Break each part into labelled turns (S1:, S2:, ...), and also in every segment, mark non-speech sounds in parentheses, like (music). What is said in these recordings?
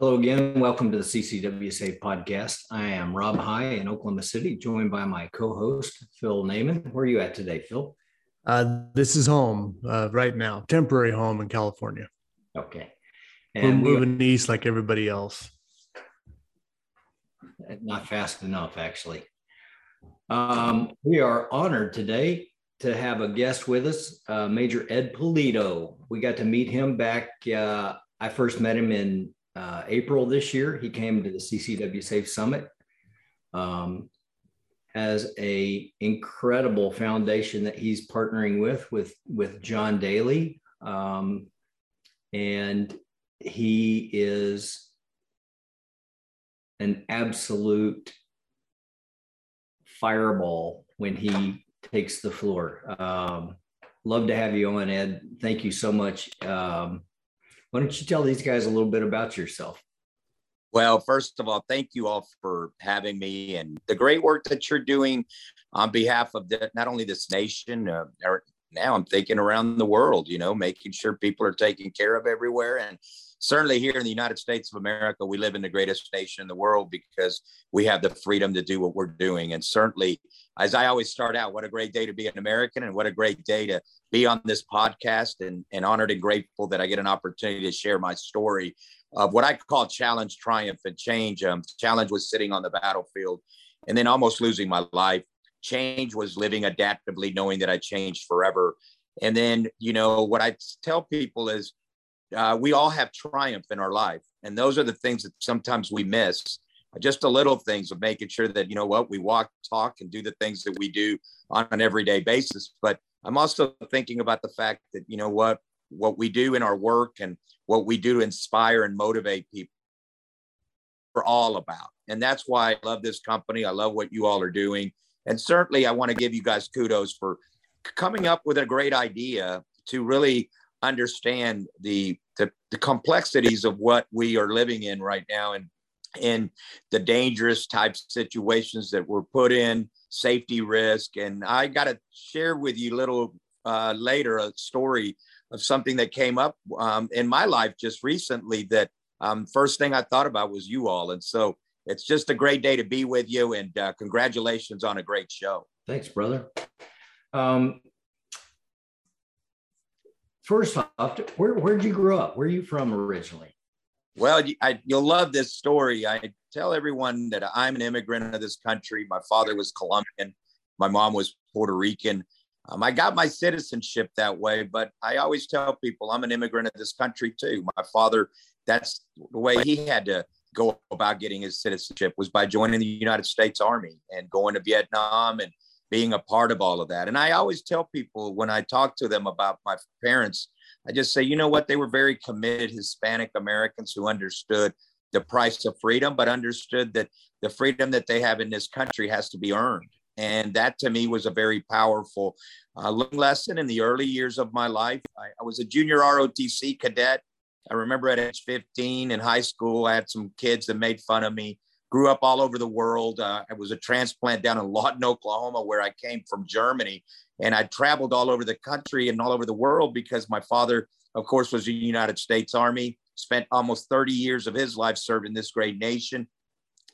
S1: Hello again. Welcome to the CCW Safe podcast. I am Rob High in Oklahoma City, joined by my co-host Phil Naiman. Where are you at today, Phil?
S2: Uh, this is home uh, right now, temporary home in California.
S1: Okay.
S2: And We're moving we, east like everybody else.
S1: Not fast enough, actually. Um, we are honored today to have a guest with us, uh, Major Ed Pulido. We got to meet him back. Uh, I first met him in uh, April this year. He came to the CCW Safe Summit. Um, has a incredible foundation that he's partnering with with with John Daly, um, and he is an absolute fireball when he takes the floor. Um, love to have you on, Ed. Thank you so much. Um, why don't you tell these guys a little bit about yourself?
S3: Well, first of all, thank you all for having me and the great work that you're doing on behalf of the, not only this nation, uh, now I'm thinking around the world, you know, making sure people are taken care of everywhere. And certainly here in the United States of America, we live in the greatest nation in the world because we have the freedom to do what we're doing. And certainly, as I always start out, what a great day to be an American and what a great day to be on this podcast and, and honored and grateful that I get an opportunity to share my story of what I call challenge, triumph, and change. Um, challenge was sitting on the battlefield and then almost losing my life. Change was living adaptively, knowing that I changed forever. And then, you know, what I tell people is uh, we all have triumph in our life. And those are the things that sometimes we miss. Just the little things of making sure that, you know what, we walk, talk, and do the things that we do on an everyday basis. But I'm also thinking about the fact that, you know what, what we do in our work and what we do to inspire and motivate people we're all about. And that's why I love this company. I love what you all are doing. And certainly I want to give you guys kudos for coming up with a great idea to really understand the, the, the complexities of what we are living in right now and and the dangerous type situations that we're put in, safety risk. And I got to share with you a little uh, later a story of something that came up um, in my life just recently that um, first thing I thought about was you all. And so it's just a great day to be with you and uh, congratulations on a great show.
S1: Thanks, brother. Um, first off, where where'd you grow up? Where are you from originally?
S3: Well, I, you'll love this story. I tell everyone that I'm an immigrant of this country. My father was Colombian, my mom was Puerto Rican. Um, I got my citizenship that way, but I always tell people I'm an immigrant of this country too. My father, that's the way he had to go about getting his citizenship was by joining the United States Army and going to Vietnam and being a part of all of that. And I always tell people when I talk to them about my parents, I just say, you know what? They were very committed Hispanic Americans who understood the price of freedom, but understood that the freedom that they have in this country has to be earned. And that to me was a very powerful uh, lesson in the early years of my life. I, I was a junior ROTC cadet. I remember at age 15 in high school, I had some kids that made fun of me grew up all over the world. Uh, I was a transplant down in Lawton, Oklahoma, where I came from Germany. And I traveled all over the country and all over the world because my father, of course, was in the United States Army, spent almost 30 years of his life serving this great nation.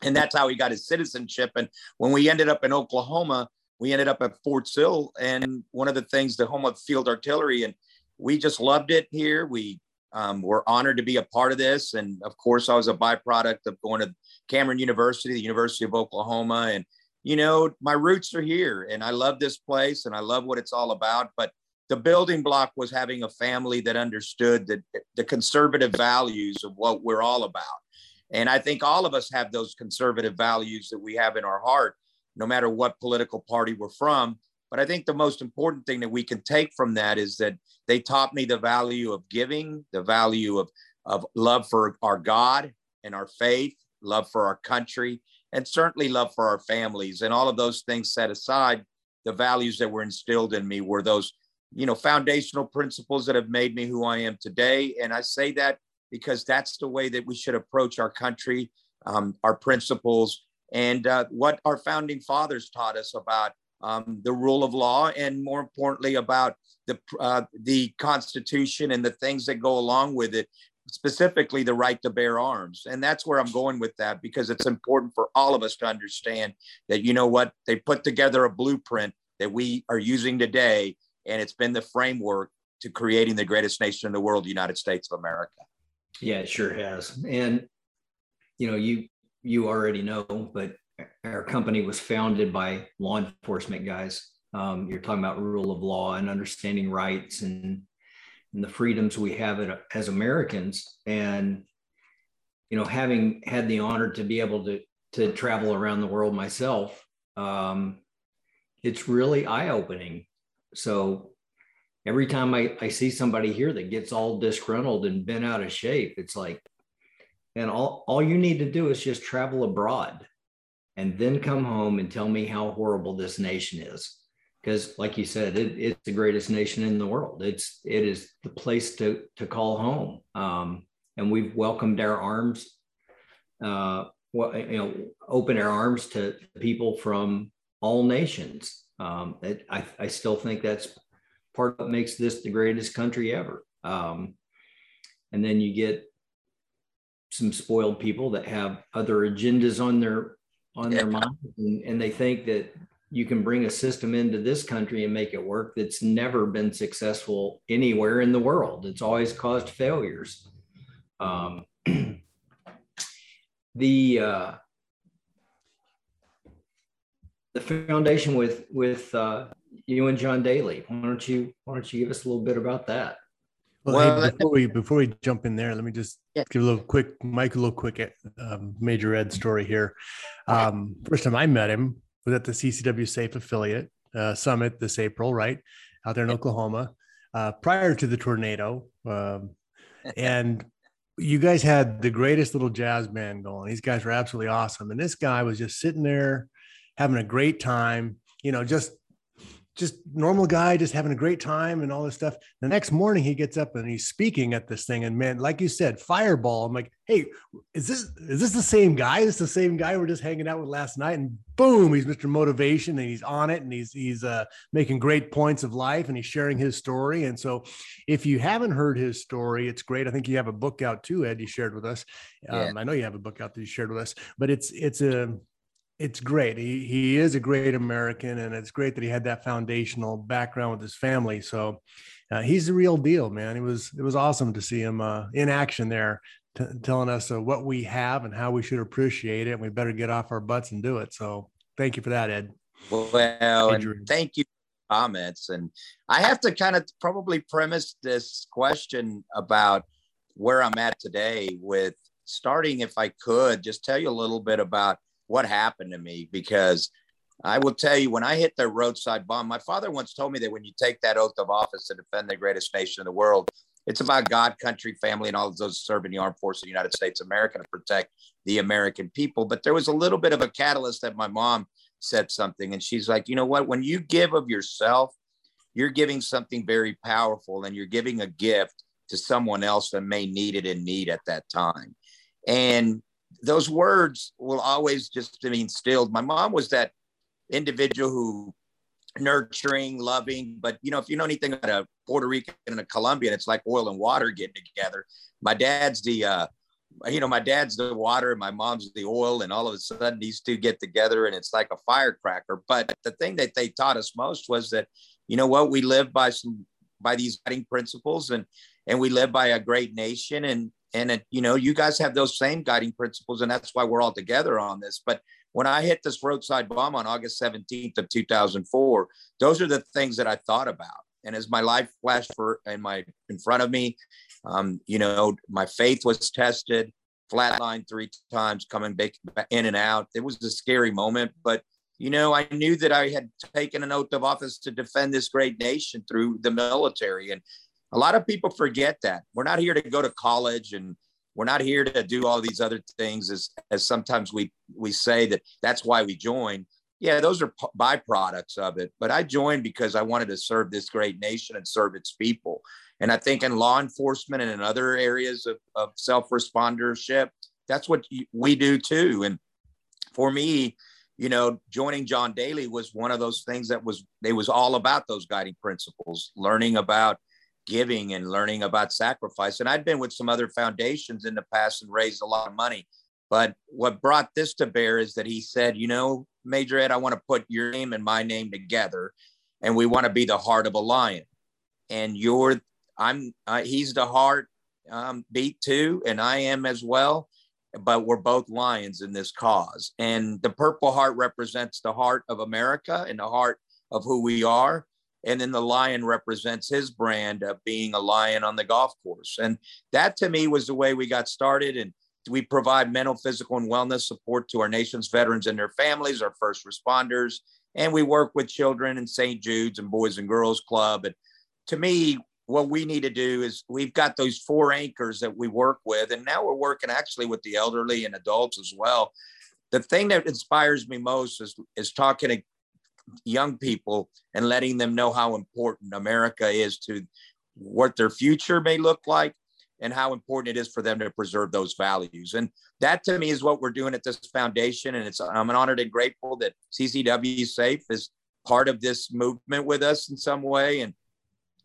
S3: And that's how he got his citizenship. And when we ended up in Oklahoma, we ended up at Fort Sill. And one of the things, the home of field artillery, and we just loved it here. We um, we're honored to be a part of this. And of course, I was a byproduct of going to Cameron University, the University of Oklahoma. And, you know, my roots are here and I love this place and I love what it's all about. But the building block was having a family that understood the, the conservative values of what we're all about. And I think all of us have those conservative values that we have in our heart, no matter what political party we're from. But I think the most important thing that we can take from that is that they taught me the value of giving, the value of, of love for our God and our faith, love for our country, and certainly love for our families. And all of those things set aside, the values that were instilled in me were those, you know, foundational principles that have made me who I am today. And I say that because that's the way that we should approach our country, um, our principles, and uh, what our founding fathers taught us about um, the rule of law, and more importantly, about the uh, the Constitution and the things that go along with it specifically the right to bear arms. And that's where I'm going with that because it's important for all of us to understand that, you know what, they put together a blueprint that we are using today, and it's been the framework to creating the greatest nation in the world, the United States of America.
S1: Yeah, it sure has. And you know, you you already know, but our company was founded by law enforcement guys. Um, you're talking about rule of law and understanding rights and, and the freedoms we have as Americans. And you know, having had the honor to be able to to travel around the world myself, um, it's really eye opening. So every time I, I see somebody here that gets all disgruntled and bent out of shape, it's like, and all, all you need to do is just travel abroad and then come home and tell me how horrible this nation is. Because, like you said, it, it's the greatest nation in the world. It's it is the place to to call home, um, and we've welcomed our arms, uh, well, you know, open our arms to people from all nations. Um, it, I, I still think that's part of what makes this the greatest country ever. Um, and then you get some spoiled people that have other agendas on their on yeah. their mind, and, and they think that you can bring a system into this country and make it work that's never been successful anywhere in the world. It's always caused failures. Um, (clears throat) the uh, the foundation with with uh, you and John Daly. Why don't you Why don't you give us a little bit about that?
S2: Well, well hey, before we before we jump in there, let me just yeah. give a little quick, Mike, a little quick um, Major Ed story here. Um, first time I met him was at the CCW Safe Affiliate uh, Summit this April, right out there in Oklahoma, uh, prior to the tornado, um, (laughs) and you guys had the greatest little jazz band going. These guys were absolutely awesome, and this guy was just sitting there having a great time. You know, just just normal guy, just having a great time and all this stuff. The next morning he gets up and he's speaking at this thing. And man, like you said, fireball. I'm like, hey, is this is this the same guy? Is this the same guy we're just hanging out with last night? And boom, he's Mr. Motivation and he's on it and he's he's uh, making great points of life and he's sharing his story. And so if you haven't heard his story, it's great. I think you have a book out too, Ed, you shared with us. Um, yeah. I know you have a book out that you shared with us, but it's it's a it's great. He he is a great American, and it's great that he had that foundational background with his family. So uh, he's the real deal, man. It was it was awesome to see him uh, in action there, t- telling us uh, what we have and how we should appreciate it. And we better get off our butts and do it. So thank you for that, Ed.
S3: Well, and thank you for comments. And I have to kind of probably premise this question about where I'm at today with starting, if I could, just tell you a little bit about what happened to me because I will tell you when I hit the roadside bomb, my father once told me that when you take that oath of office to defend the greatest nation in the world, it's about God, country, family, and all those serving the armed forces of the United States of America to protect the American people. But there was a little bit of a catalyst that my mom said something, and she's like, you know what? When you give of yourself, you're giving something very powerful, and you're giving a gift to someone else that may need it in need at that time. And those words will always just be instilled. My mom was that individual who nurturing, loving, but you know, if you know anything about a Puerto Rican and a Colombian, it's like oil and water getting together. My dad's the uh you know, my dad's the water and my mom's the oil, and all of a sudden these two get together and it's like a firecracker. But the thing that they taught us most was that, you know what, we live by some by these guiding principles and and we live by a great nation and and it, you know you guys have those same guiding principles and that's why we're all together on this. But when i hit this roadside bomb on august 17th of 2004 those are the things that i thought about. And as my life flashed for in my in front of me um, you know my faith was tested flatlined three times coming back in and out. It was a scary moment but you know i knew that i had taken an oath of office to defend this great nation through the military. And a lot of people forget that. We're not here to go to college and we're not here to do all these other things as as sometimes we we say that that's why we join. Yeah those are byproducts of it but i joined because i wanted to serve this great nation and serve its people. And i think in law enforcement and in other areas of, of self-respondership that's what we do too. And for me you know joining john daly was one of those things that was they was all about those guiding principles learning about giving and learning about sacrifice. And I'd been with some other foundations in the past and raised a lot of money. But what brought this to bear is that he said, you know, Major Ed, I want to put your name and my name together, and we want to be the heart of a lion. And you're, I'm, uh, he's the heart um, beat too, and I am as well. But we're both lions in this cause. And the Purple Heart represents the heart of America and the heart of who we are. And then the lion represents his brand of being a lion on the golf course. And that to me was the way we got started. And we provide mental, physical, and wellness support to our nation's veterans and their families, our first responders. And we work with children in St. Jude's and Boys and Girls Club. And to me, what we need to do is we've got those four anchors that we work with. And now we're working actually with the elderly and adults as well. The thing that inspires me most is, is talking to young people and letting them know how important America is to what their future may look like and how important it is for them to preserve those values. And that to me is what we're doing at this foundation. And it's I'm honored and grateful that CCW Safe is part of this movement with us in some way. And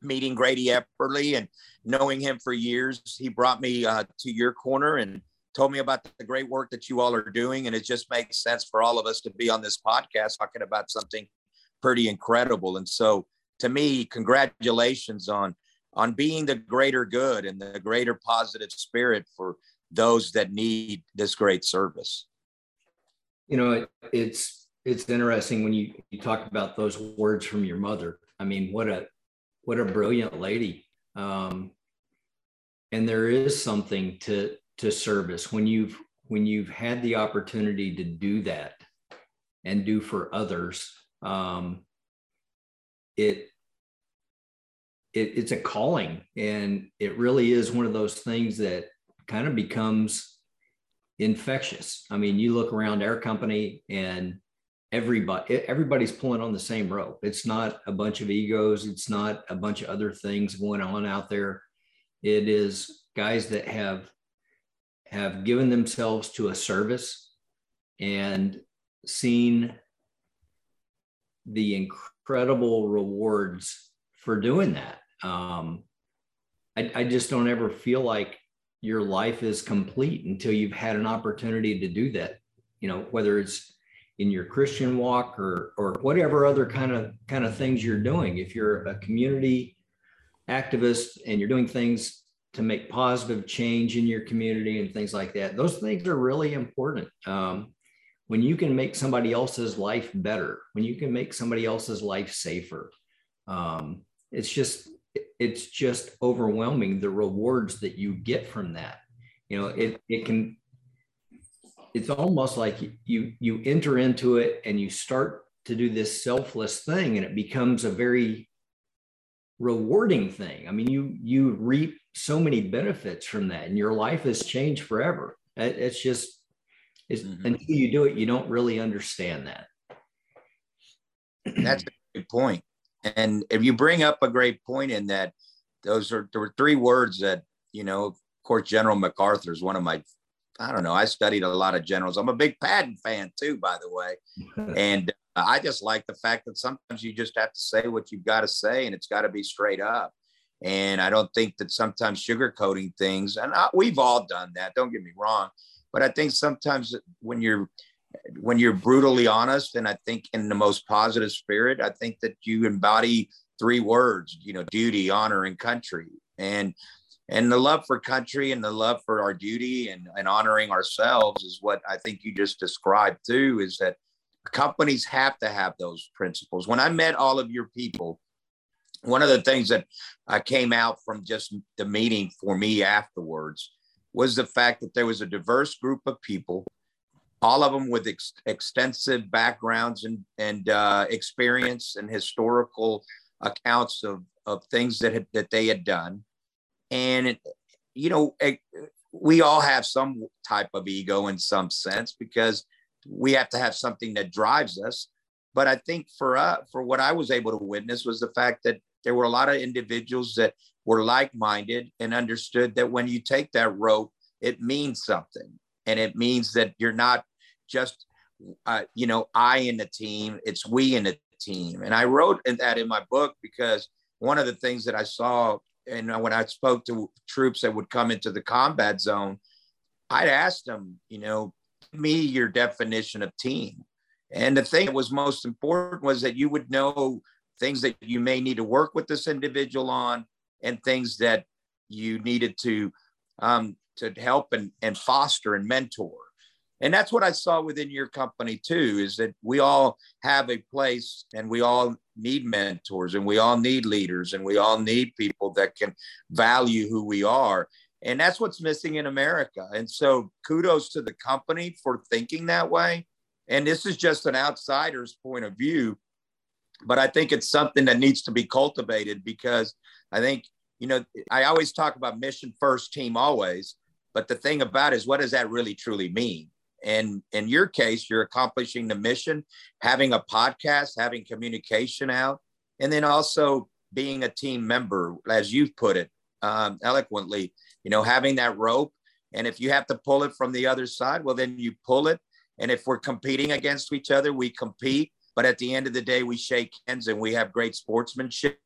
S3: meeting Grady Epperly and knowing him for years, he brought me uh, to your corner and told me about the great work that you all are doing. And it just makes sense for all of us to be on this podcast talking about something pretty incredible. And so to me, congratulations on on being the greater good and the greater positive spirit for those that need this great service.
S1: You know, it, it's it's interesting when you you talk about those words from your mother. I mean, what a what a brilliant lady. Um, and there is something to to service when you've when you've had the opportunity to do that and do for others. Um, it it, it's a calling. And it really is one of those things that kind of becomes infectious. I mean you look around our company and everybody everybody's pulling on the same rope. It's not a bunch of egos. It's not a bunch of other things going on out there. It is guys that have have given themselves to a service and seen the incredible rewards for doing that um, I, I just don't ever feel like your life is complete until you've had an opportunity to do that. You know, whether it's in your Christian walk or or whatever other kind of kind of things you're doing. If you're a community activist and you're doing things to make positive change in your community and things like that, those things are really important. Um, when you can make somebody else's life better, when you can make somebody else's life safer, um, it's just it's just overwhelming the rewards that you get from that you know it, it can it's almost like you you enter into it and you start to do this selfless thing and it becomes a very rewarding thing i mean you you reap so many benefits from that and your life has changed forever it's just it's, mm-hmm. until you do it you don't really understand that
S3: that's a good point. point and if you bring up a great point in that, those are there were three words that you know. Of course, General MacArthur is one of my. I don't know. I studied a lot of generals. I'm a big Patton fan too, by the way, (laughs) and Uh, I just like the fact that sometimes you just have to say what you've got to say, and it's got to be straight up. And I don't think that sometimes sugarcoating things, and I, we've all done that. Don't get me wrong, but I think sometimes when you're when you're brutally honest and i think in the most positive spirit i think that you embody three words you know duty honor and country and and the love for country and the love for our duty and, and honoring ourselves is what i think you just described too is that companies have to have those principles when i met all of your people one of the things that uh, came out from just the meeting for me afterwards was the fact that there was a diverse group of people all of them with ex- extensive backgrounds and, and uh, experience and historical accounts of, of things that, had, that they had done. And, it, you know, it, we all have some type of ego in some sense because we have to have something that drives us. But I think for uh, for what I was able to witness was the fact that there were a lot of individuals that were like-minded and understood that when you take that rope, it means something, and it means that you're not just uh, you know I in the team. It's we in the team. And I wrote that in my book because one of the things that I saw and when I spoke to troops that would come into the combat zone, I'd ask them, you know, me your definition of team. And the thing that was most important was that you would know things that you may need to work with this individual on and things that you needed to um, to help and, and foster and mentor and that's what i saw within your company too is that we all have a place and we all need mentors and we all need leaders and we all need people that can value who we are and that's what's missing in america. And so kudos to the company for thinking that way. And this is just an outsider's point of view but i think it's something that needs to be cultivated because i think you know i always talk about mission first team always but the thing about is what does that really truly mean? And in your case, you're accomplishing the mission, having a podcast, having communication out, and then also being a team member, as you've put it um, eloquently, you know, having that rope. And if you have to pull it from the other side, well, then you pull it. And if we're competing against each other, we compete. But at the end of the day, we shake hands and we have great sportsmanship.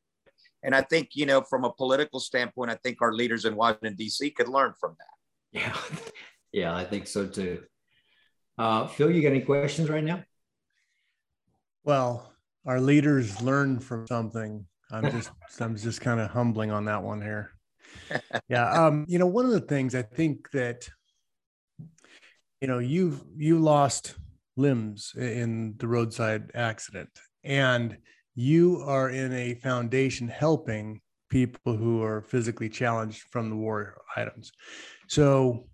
S3: And I think, you know, from a political standpoint, I think our leaders in Washington, D.C. could learn from that.
S1: Yeah. (laughs) Yeah, I think so too. Uh, Phil, you got any questions right now?
S2: Well, our leaders learn from something. I'm just I'm just kind of humbling on that one here. Yeah, um, you know, one of the things I think that you know you you lost limbs in the roadside accident, and you are in a foundation helping people who are physically challenged from the war items. So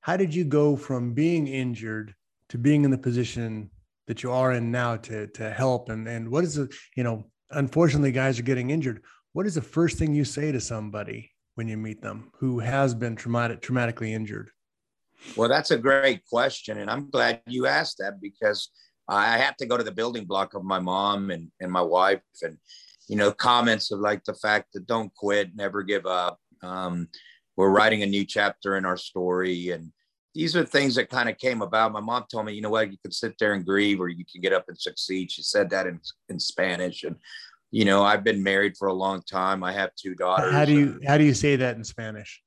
S2: how did you go from being injured to being in the position that you are in now to to help and and what is the you know unfortunately guys are getting injured what is the first thing you say to somebody when you meet them who has been traumatic traumatically injured
S3: well that's a great question and i'm glad you asked that because i have to go to the building block of my mom and, and my wife and you know comments of like the fact that don't quit never give up um, we're writing a new chapter in our story and these are things that kind of came about. My mom told me, you know what, you can sit there and grieve or you can get up and succeed. She said that in, in Spanish. And, you know, I've been married for a long time. I have two daughters.
S2: How do you, how do you say that in Spanish?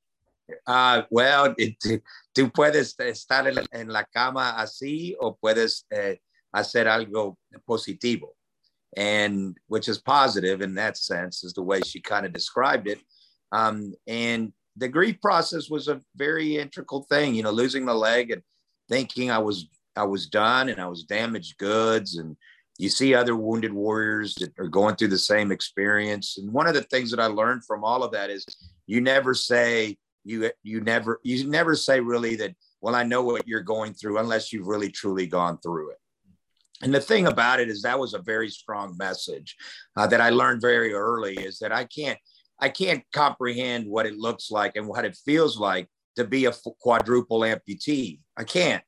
S3: Uh, well, (laughs) it, tú puedes estar en, en, la cama así o puedes eh, hacer algo positivo. And which is positive in that sense is the way she kind of described it. Um, and the grief process was a very integral thing, you know, losing the leg and thinking I was I was done and I was damaged goods and you see other wounded warriors that are going through the same experience and one of the things that I learned from all of that is you never say you you never you never say really that well I know what you're going through unless you've really truly gone through it. And the thing about it is that was a very strong message uh, that I learned very early is that I can't I can't comprehend what it looks like and what it feels like to be a quadruple amputee. I can't,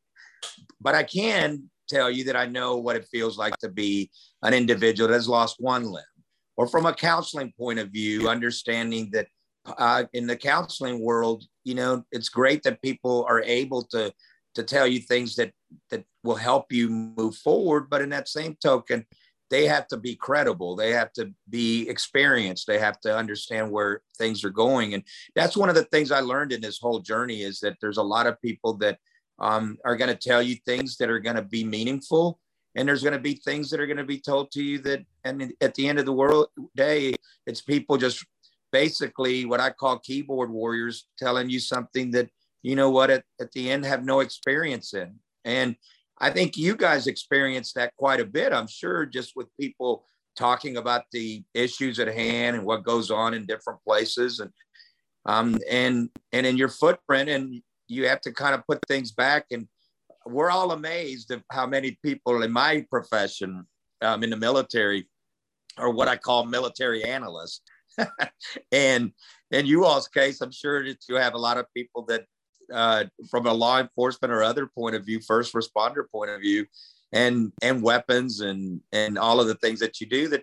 S3: but I can tell you that I know what it feels like to be an individual that has lost one limb. Or from a counseling point of view, understanding that uh, in the counseling world, you know, it's great that people are able to to tell you things that that will help you move forward. But in that same token, they have to be credible they have to be experienced they have to understand where things are going and that's one of the things i learned in this whole journey is that there's a lot of people that um, are going to tell you things that are going to be meaningful. And there's going to be things that are going to be told to you that and at the end of the world day it's people just basically what i call keyboard warriors telling you something that you know what at, at the end have no experience in. And I think you guys experienced that quite a bit, I'm sure, just with people talking about the issues at hand and what goes on in different places. And um and and in your footprint and you have to kind of put things back and we're all amazed of how many people in my profession um, in the military are what I call military analysts. (laughs) and in you all's case, I'm sure that you have a lot of people that uh, from a law enforcement or other point of view, first responder point of view, and and weapons and and all of the things that you do that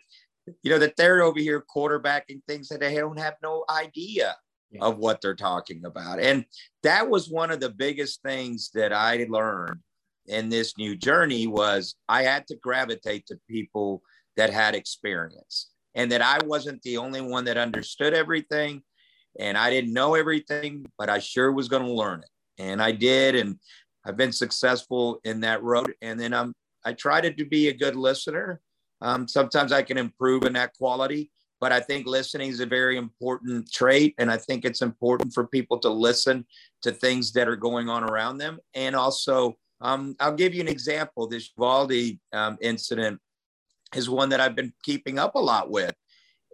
S3: you know that they're over here quarterbacking things that they don't have no idea yeah. of what they're talking about. And that was one of the biggest things that I learned in this new journey was I had to gravitate to people that had experience. and that I wasn't the only one that understood everything and I didn't know everything, but I sure was going to learn it. And I did. And I've been successful in that road. And then I'm, I try to be a good listener. Um, sometimes I can improve in that quality, but I think listening is a very important trait. And I think it's important for people to listen to things that are going on around them. And also, um, I'll give you an example. This Uvalde um, incident is one that I've been keeping up a lot with.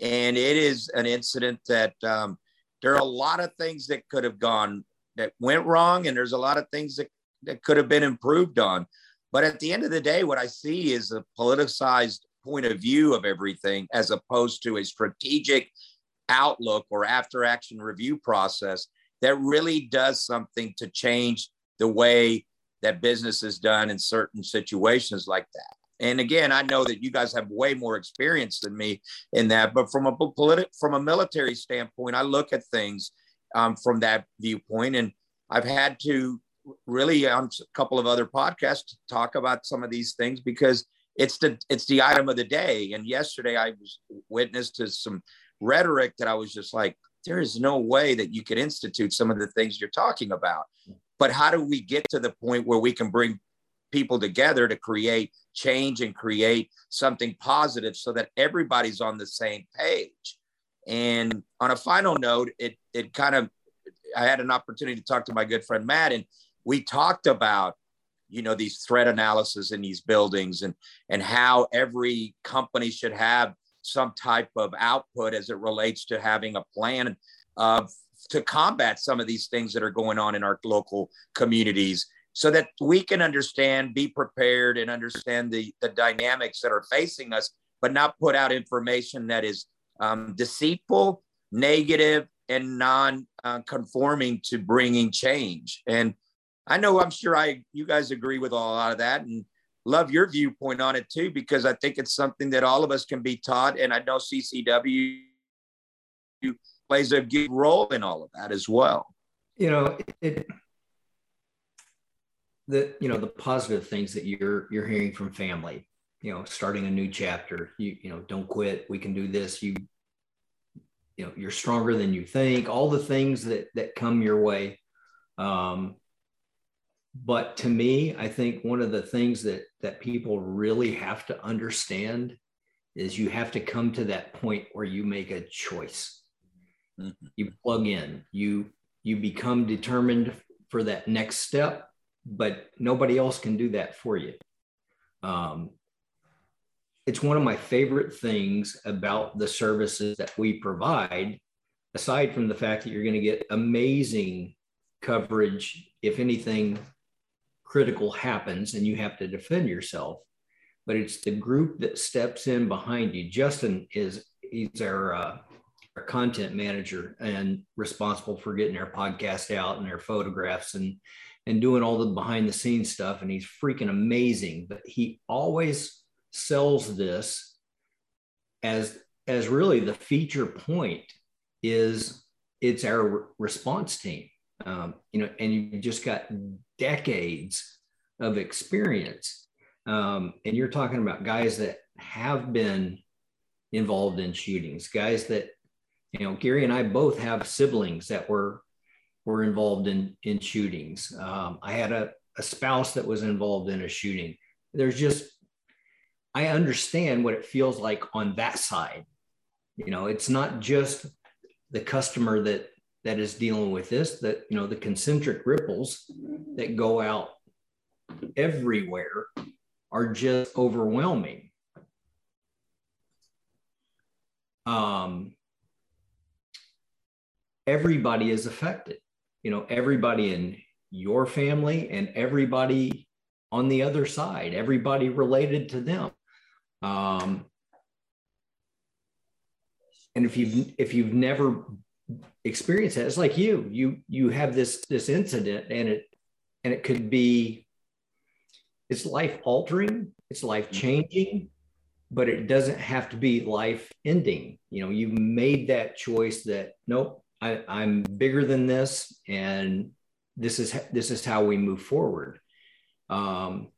S3: And it is an incident that um, there are a lot of things that could have gone that went wrong, and there's a lot of things that, that could have been improved on. But at the end of the day, what I see is a politicized point of view of everything as opposed to a strategic outlook or after action review process that really does something to change the way that business is done in certain situations like that. And again, I know that you guys have way more experience than me in that, but from a political, from a military standpoint, I look at things um, from that viewpoint, and I've had to really on a couple of other podcasts talk about some of these things because it's the it's the item of the day. And yesterday, I was witness to some rhetoric that I was just like, there is no way that you could institute some of the things you're talking about. But how do we get to the point where we can bring people together to create change and create something positive so that everybody's on the same page. And on a final note, it it kind of I had an opportunity to talk to my good friend Matt, and we talked about you know these threat analysis in these buildings and and how every company should have some type of output as it relates to having a plan of to combat some of these things that are going on in our local communities so that we can understand, be prepared, and understand the, the dynamics that are facing us, but not put out information that is um, deceitful, negative, and non-conforming uh, to bringing change. And I know I'm sure I you guys agree with a lot of that, and love your viewpoint on it too, because I think it's something that all of us can be taught. And I know CCW plays a good role in all of that as well.
S1: You know, it, the you know the positive things that you're you're hearing from family you know starting a new chapter you you know don't quit we can do this you you know you're stronger than you think all the things that that come your way um but to me i think one of the things that that people really have to understand is you have to come to that point where you make a choice mm-hmm. you plug in you you become determined for that next step but nobody else can do that for you. Um, it's one of my favorite things about the services that we provide, aside from the fact that you're going to get amazing coverage if anything critical happens and you have to defend yourself. But it's the group that steps in behind you. Justin is he's our, uh, our content manager and responsible for getting our podcast out and our photographs and and doing all the behind the scenes stuff and he's freaking amazing but he always sells this as as really the feature point is it's our response team um, you know and you've just got decades of experience um, and you're talking about guys that have been involved in shootings guys that you know gary and i both have siblings that were were involved in in shootings. Um, I had a, a spouse that was involved in a shooting. There's just I understand what it feels like on that side. You know, it's not just the customer that that is dealing with this. That you know the concentric ripples that go out everywhere are just overwhelming. Um, everybody is affected you know everybody in your family and everybody on the other side everybody related to them um, and if you've if you've never experienced that it's like you you you have this this incident and it and it could be it's life altering it's life changing but it doesn't have to be life ending you know you've made that choice that nope I, I'm bigger than this, and this is this is how we move forward. Um,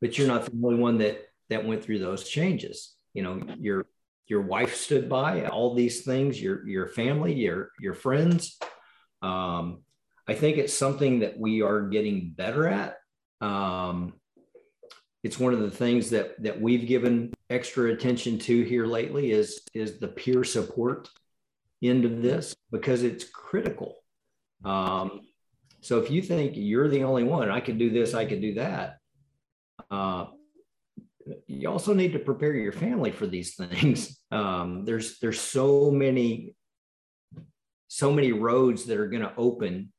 S1: but you're not the only one that that went through those changes. You know, your your wife stood by, all these things, your your family, your your friends. Um, I think it's something that we are getting better at. Um, it's one of the things that that we've given extra attention to here lately is is the peer support end of this because it's critical. Um, so if you think you're the only one, I could do this, I could do that. Uh, you also need to prepare your family for these (laughs) things. Um, there's there's so many so many roads that are going to open,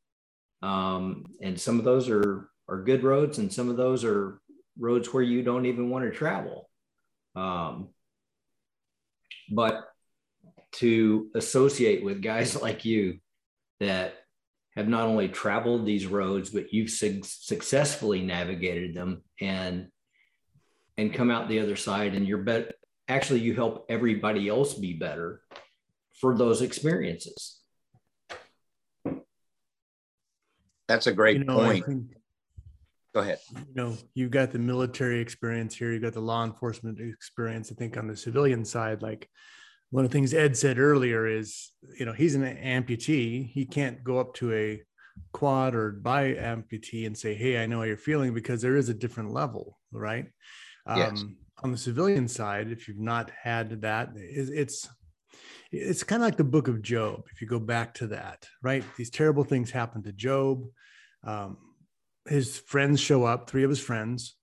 S1: um, and some of those are are good roads, and some of those are roads where you don't even want to travel. Um, but to associate with guys (laughs) like you that have not only traveled these roads, but you've su- successfully navigated them and and come out the other side, and you're bet. Actually, you help everybody else be better for those experiences.
S3: That's a great you know, point. Think, Go ahead.
S2: You know, you've got the military experience here, you've got the law enforcement experience. I think on the civilian side, like one of the things Ed said earlier is, you know, he's an amputee. He can't go up to a quad or bi amputee and say, Hey, I know how you're feeling because there is a different level, right?
S3: Yes.
S2: Um, on the civilian side, if you've not had that, it's it's kind of like the book of Job. If you go back to that, right? These terrible things happen to Job. Um, his friends show up, three of his friends,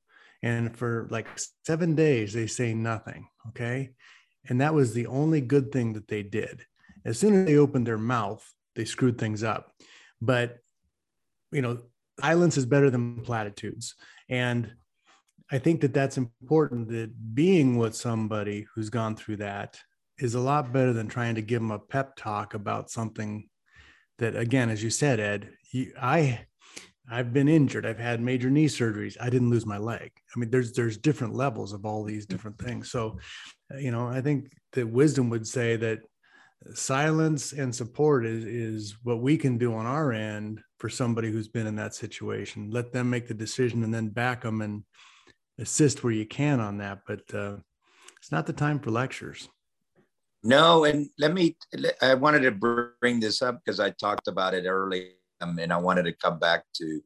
S2: and for like seven days they say nothing. Okay. And that was the only good thing that they did. As soon as they opened their mouth, they screwed things up. But, you know, silence is better than platitudes. And I think that that's important that being with somebody who's gone through that is a lot better than trying to give them a pep talk about something that, again, as you said, Ed, you, I, I've been injured. I've had major knee surgeries. I didn't lose my leg. I mean, there's there's different levels of all these mm-hmm. different things. So, uh, you know, I think that wisdom would say that silence and support is is what we can do on our end for somebody who's been in that situation. Let them make the decision and then back them and assist where you can on that. But uh, it's not the time for lectures.
S3: No, and let me. I wanted to bring this up because I talked about it earlier um, and I wanted to come back to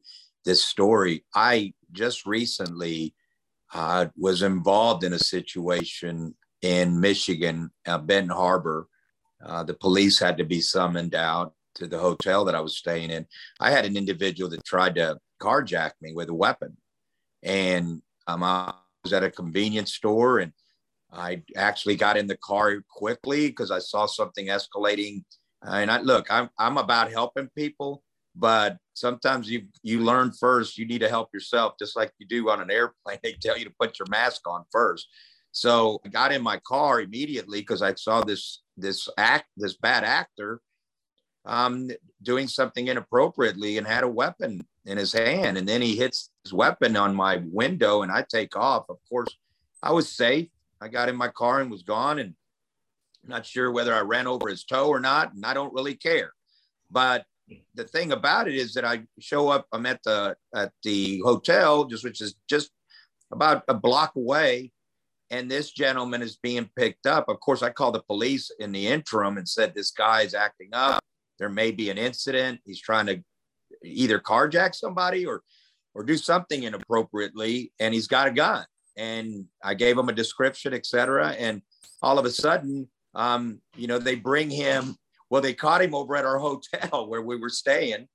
S3: this story. I just recently uh, was involved in a situation in Michigan, uh, Benton Harbor. Uh, the police had to be summoned out to the hotel that I was staying in. I had an individual that tried to carjack me with a weapon, and um, I was at a convenience store, and I actually got in the car quickly because I saw something escalating. And I look, I'm I'm about helping people, but sometimes you you learn first you need to help yourself just like you do on an airplane (laughs) they tell you to put your mask on first so i got in my car immediately because i saw this this act this bad actor um, doing something inappropriately and had a weapon in his hand and then he hits his weapon on my window and i take off of course i was safe i got in my car and was gone and not sure whether i ran over his toe or not and i don't really care but the thing about it is that I show up. I'm at the at the hotel, just which is just about a block away, and this gentleman is being picked up. Of course, I called the police in the interim and said this guy is acting up. There may be an incident. He's trying to either carjack somebody or or do something inappropriately, and he's got a gun. And I gave him a description, etc. And all of a sudden, um, you know, they bring him well, they caught him over at our (laughs) hotel where we were staying.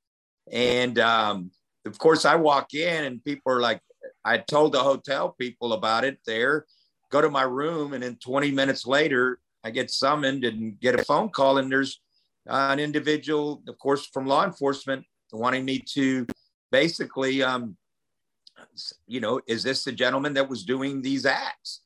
S3: And um, of course, I walk in and people are like, I told the hotel people about it there, go to my room. And then 20 minutes later, I get summoned and get a phone call. And there's uh, an individual, of course, from law enforcement wanting me to basically, um, you know, is this the gentleman that was doing these acts?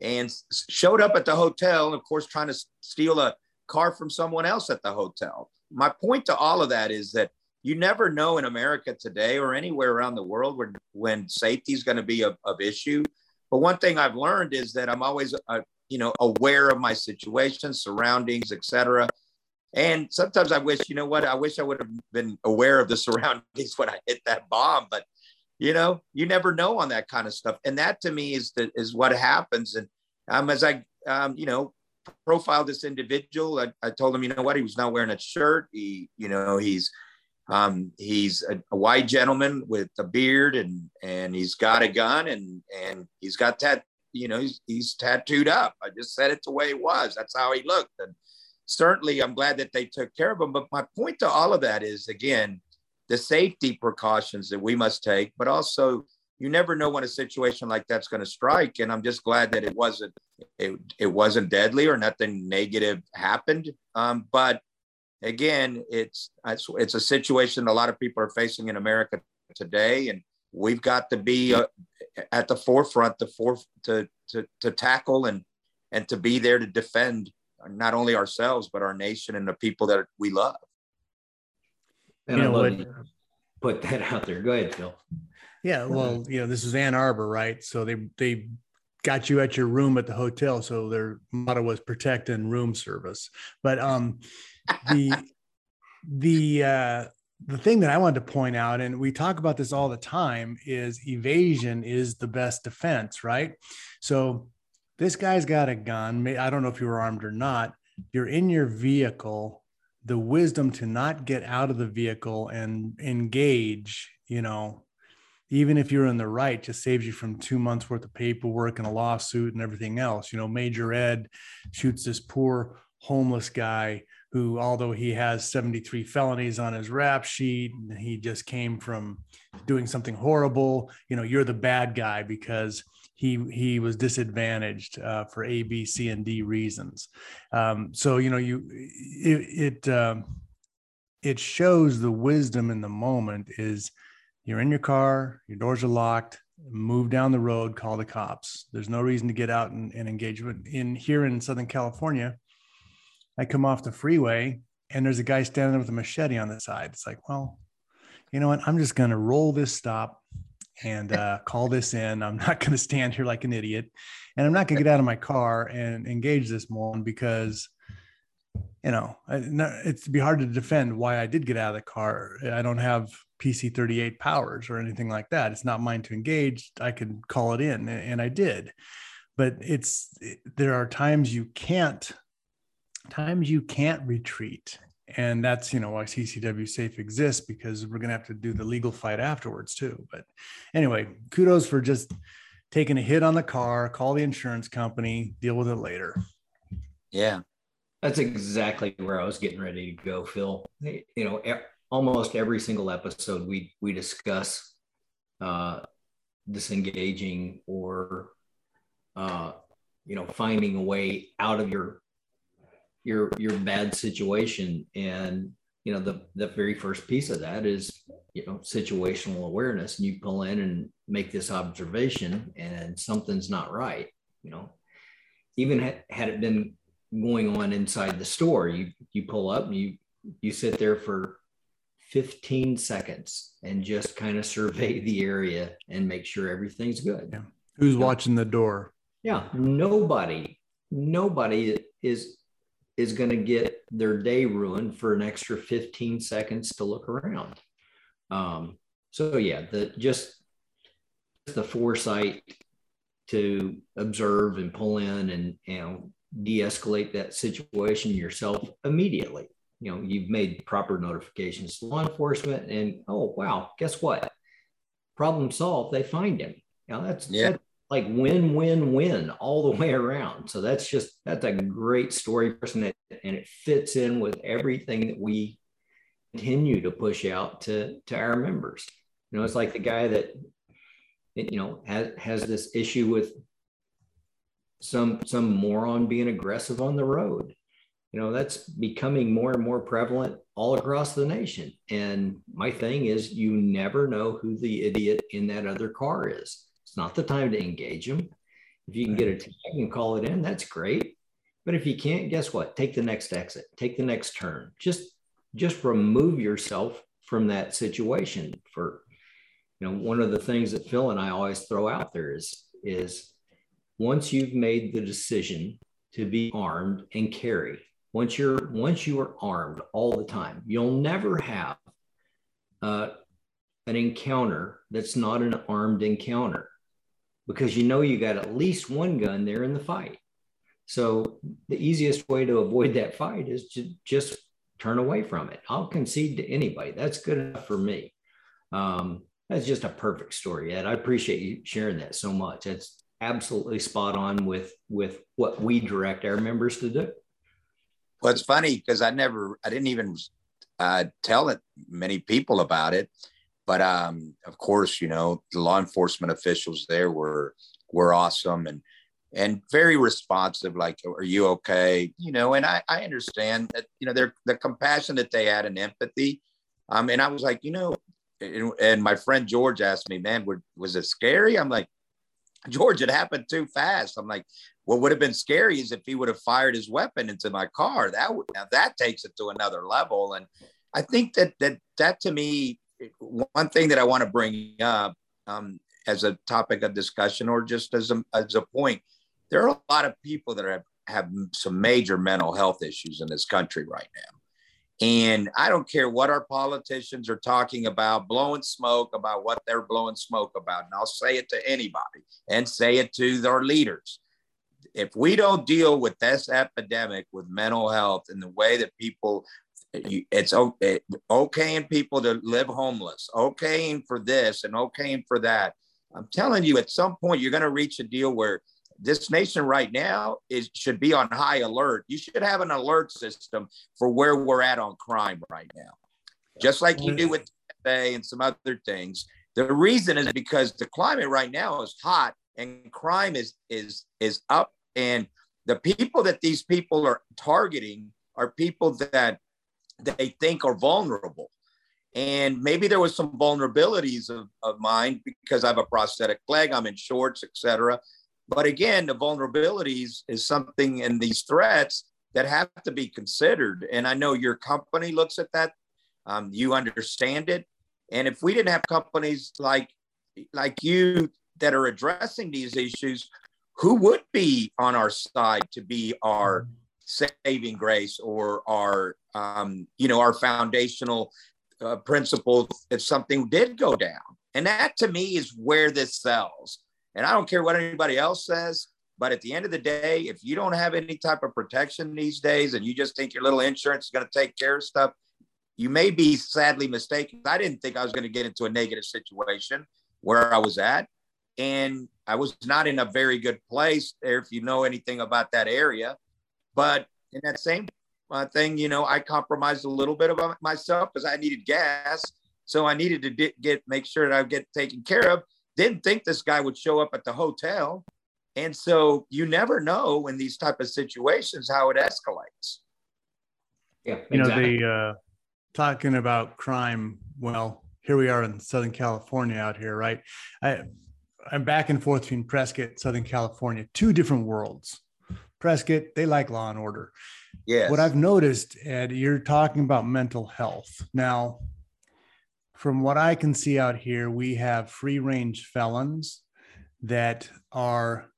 S3: And showed up at the hotel, of course, trying to steal a car from someone else at the hotel. My point to all of that is that you never know in America today or anywhere around the world when, when safety is going to be a, of issue. But one thing I've learned is that I'm always, uh, you know, aware of my situation, surroundings, etc. And sometimes I wish, you know what, I wish I would have been aware of the surroundings (laughs) when I hit that bomb. But you know, you never know on that kind of stuff. And that to me is the, is what happens. And um, as I, um, you know, profiled this individual. I, I told him, you know what, he was not wearing a shirt. He, you know, he's um, he's a, a, white gentleman with a beard and and he's got a gun and and he's got that, you know he's, he's tattooed up i just said it the way it was that's how he looked and certainly i'm glad that they took care of them. but my point to all of that is again the safety precautions that we must take but also you never know when a situation like that's going to strike. And i'm just glad that it wasn't it, it wasn't deadly or nothing negative happened. Um, but again, it's, it's it's a situation a lot of people are facing in America today, and we've got to be uh, at the forefront, the for, to to to tackle and and to be there to defend not only ourselves but our nation and the people that we love.
S1: And you know, I love put that out there. Go ahead, Phil.
S2: Yeah, well, you know, this is Ann Arbor, right? So they they got you at your room at the hotel. So their motto was protect and room service. But um, the (laughs) the uh, the thing that I wanted to point out, and we talk about this all the time, is evasion is the best defense, right? So this guy's got a gun. I don't know if you were armed or not. You're in your vehicle. The wisdom to not get out of the vehicle and engage, you know, even if you're in the right, just saves you from two months worth of paperwork and a lawsuit and everything else. You know, Major Ed shoots this poor homeless guy who, although he has 73 felonies on his rap sheet, he just came from doing something horrible. You know, you're the bad guy because he he was disadvantaged uh, for A, B, C, and D reasons. Um, so you know, you it it, um, it shows the wisdom in the moment is you're in your car, your doors are locked, move down the road, call the cops. There's no reason to get out and, and engage. But in here in Southern California, I come off the freeway and there's a guy standing there with a machete on the side. It's like, well, you know what? I'm just going to roll this stop and uh, call this in. I'm not (laughs) going to stand here like an idiot. And I'm not going to get out of my car and engage this moron because, you know, it'd be hard to defend why I did get out of the car. I don't have PC 38 powers or anything like that. It's not mine to engage. I could call it in, and I did. But it's there are times you can't times you can't retreat and that's you know why ccw safe exists because we're going to have to do the legal fight afterwards too. But anyway kudos for just taking a hit on the car call the insurance company deal with it later.
S3: Yeah.
S1: That's exactly where i was getting ready to go phil. You know almost every single episode we we discuss uh disengaging or uh you know finding a way out of your your your bad situation. And you know the the very first piece of that is you know situational awareness. And you pull in and make this observation and something's not right you know. Even had, had it been going on inside the store you you pull up and you you sit there for 15 seconds and just kind of survey the area and make sure everything's good.
S2: Yeah. who's watching the door?
S1: Yeah. Nobody nobody is is going to get their day ruined for an extra 15 seconds to look around. Um, so yeah, the just the foresight to observe and pull in and you know de-escalate that situation yourself immediately. You know, you've made proper notifications to law enforcement, and oh wow, guess what? Problem solved. They find him. Know, that's yeah. That's, like win win win all the way around. So that's just that's a great story person that, and it fits in with everything that we continue to push out to to our members. You know it's like the guy that you know has has this issue with some some moron being aggressive on the road. You know that's becoming more and more prevalent all across the nation. And my thing is you never know who the idiot in that other car is it's not the time to engage them. If you can get a tag and call it in, that's great. But if you can't, guess what? Take the next exit, take the next turn. Just just remove yourself from that situation. For you know, one of the things that Phil and I always throw out there is is once you've made the decision to be armed and carry, once you're once you are armed all the time, you'll never have uh, an encounter that's not an armed encounter because you know you got at least one gun there in the fight. So the easiest way to avoid that fight is to just turn away from it. I'll concede to anybody. That's good enough for me. Um, that's just a perfect story, Ed. I appreciate you sharing that so much. It's absolutely spot on with with what we direct our members to do.
S3: Well, it's funny because I never, I didn't even uh, tell it many people about it, but um, of course, you know, the law enforcement officials there were were awesome and and very responsive. Like, are you okay? You know, and I I understand that you know they're the compassion that they had and empathy. Um, and I was like, you know, and, and my friend George asked me, man, was it scary? I'm like, George, it happened too fast. I'm like, what would have been scary is if he would have fired his weapon into my car. That would now that takes it to another level. And I think that that that to me, one thing that I want to bring up um, as a topic of discussion or just as a as a point, there are a lot of people that have have some major mental health issues in this country right now. And I don't care what our politicians are talking about, blowing smoke about what they're blowing smoke about. And I'll say it to anybody and say it to their leaders. If we don't deal with this epidemic with mental health and the way that people, it's eh, okaying people to live homeless, okaying for this and okaying for that. I'm telling you, at some point, you're going to reach a deal where this nation right now is should be on high alert. You should have an alert system for where we're at on crime right now, just like you do with TFA and some other things. The reason is because the climate right now is hot and crime is is is up, and the people that these people are targeting are people that they think are vulnerable. And maybe there was some vulnerabilities of, of mine because I have a prosthetic leg, I'm in shorts, etc. But again, the vulnerabilities is something in these threats that have to be considered. And I know your company looks at that. Um, you understand it. And if we didn't have companies like like you that are addressing these issues, who would be on our side to be our saving grace or our um, you know our foundational uh, principle if something did go down? And that to me is where this sells. And I don't care what anybody else says, but at the end of the day, if you don't have any type of protection these days and you just think your little insurance is going to take care of stuff, you may be sadly mistaken. I didn't think I was going to get into a negative situation where I was at. And I was not in a very good place there, if you know anything about that area. But in that same uh, thing, you know, I compromised a little bit about myself because I needed gas. So I needed to get make sure that I get taken care of. Didn't think this guy would show up at the hotel. And so you never know in these type of situations how it escalates.
S2: Yeah exactly. you know they uh talking about crime well here we are in southern california out here right? I i'm back and forth between prescott southern california two different worlds. Prescott they like law and order yeah what i've noticed ed you're talking about mental health now from what I can see out here, we have free range felons that are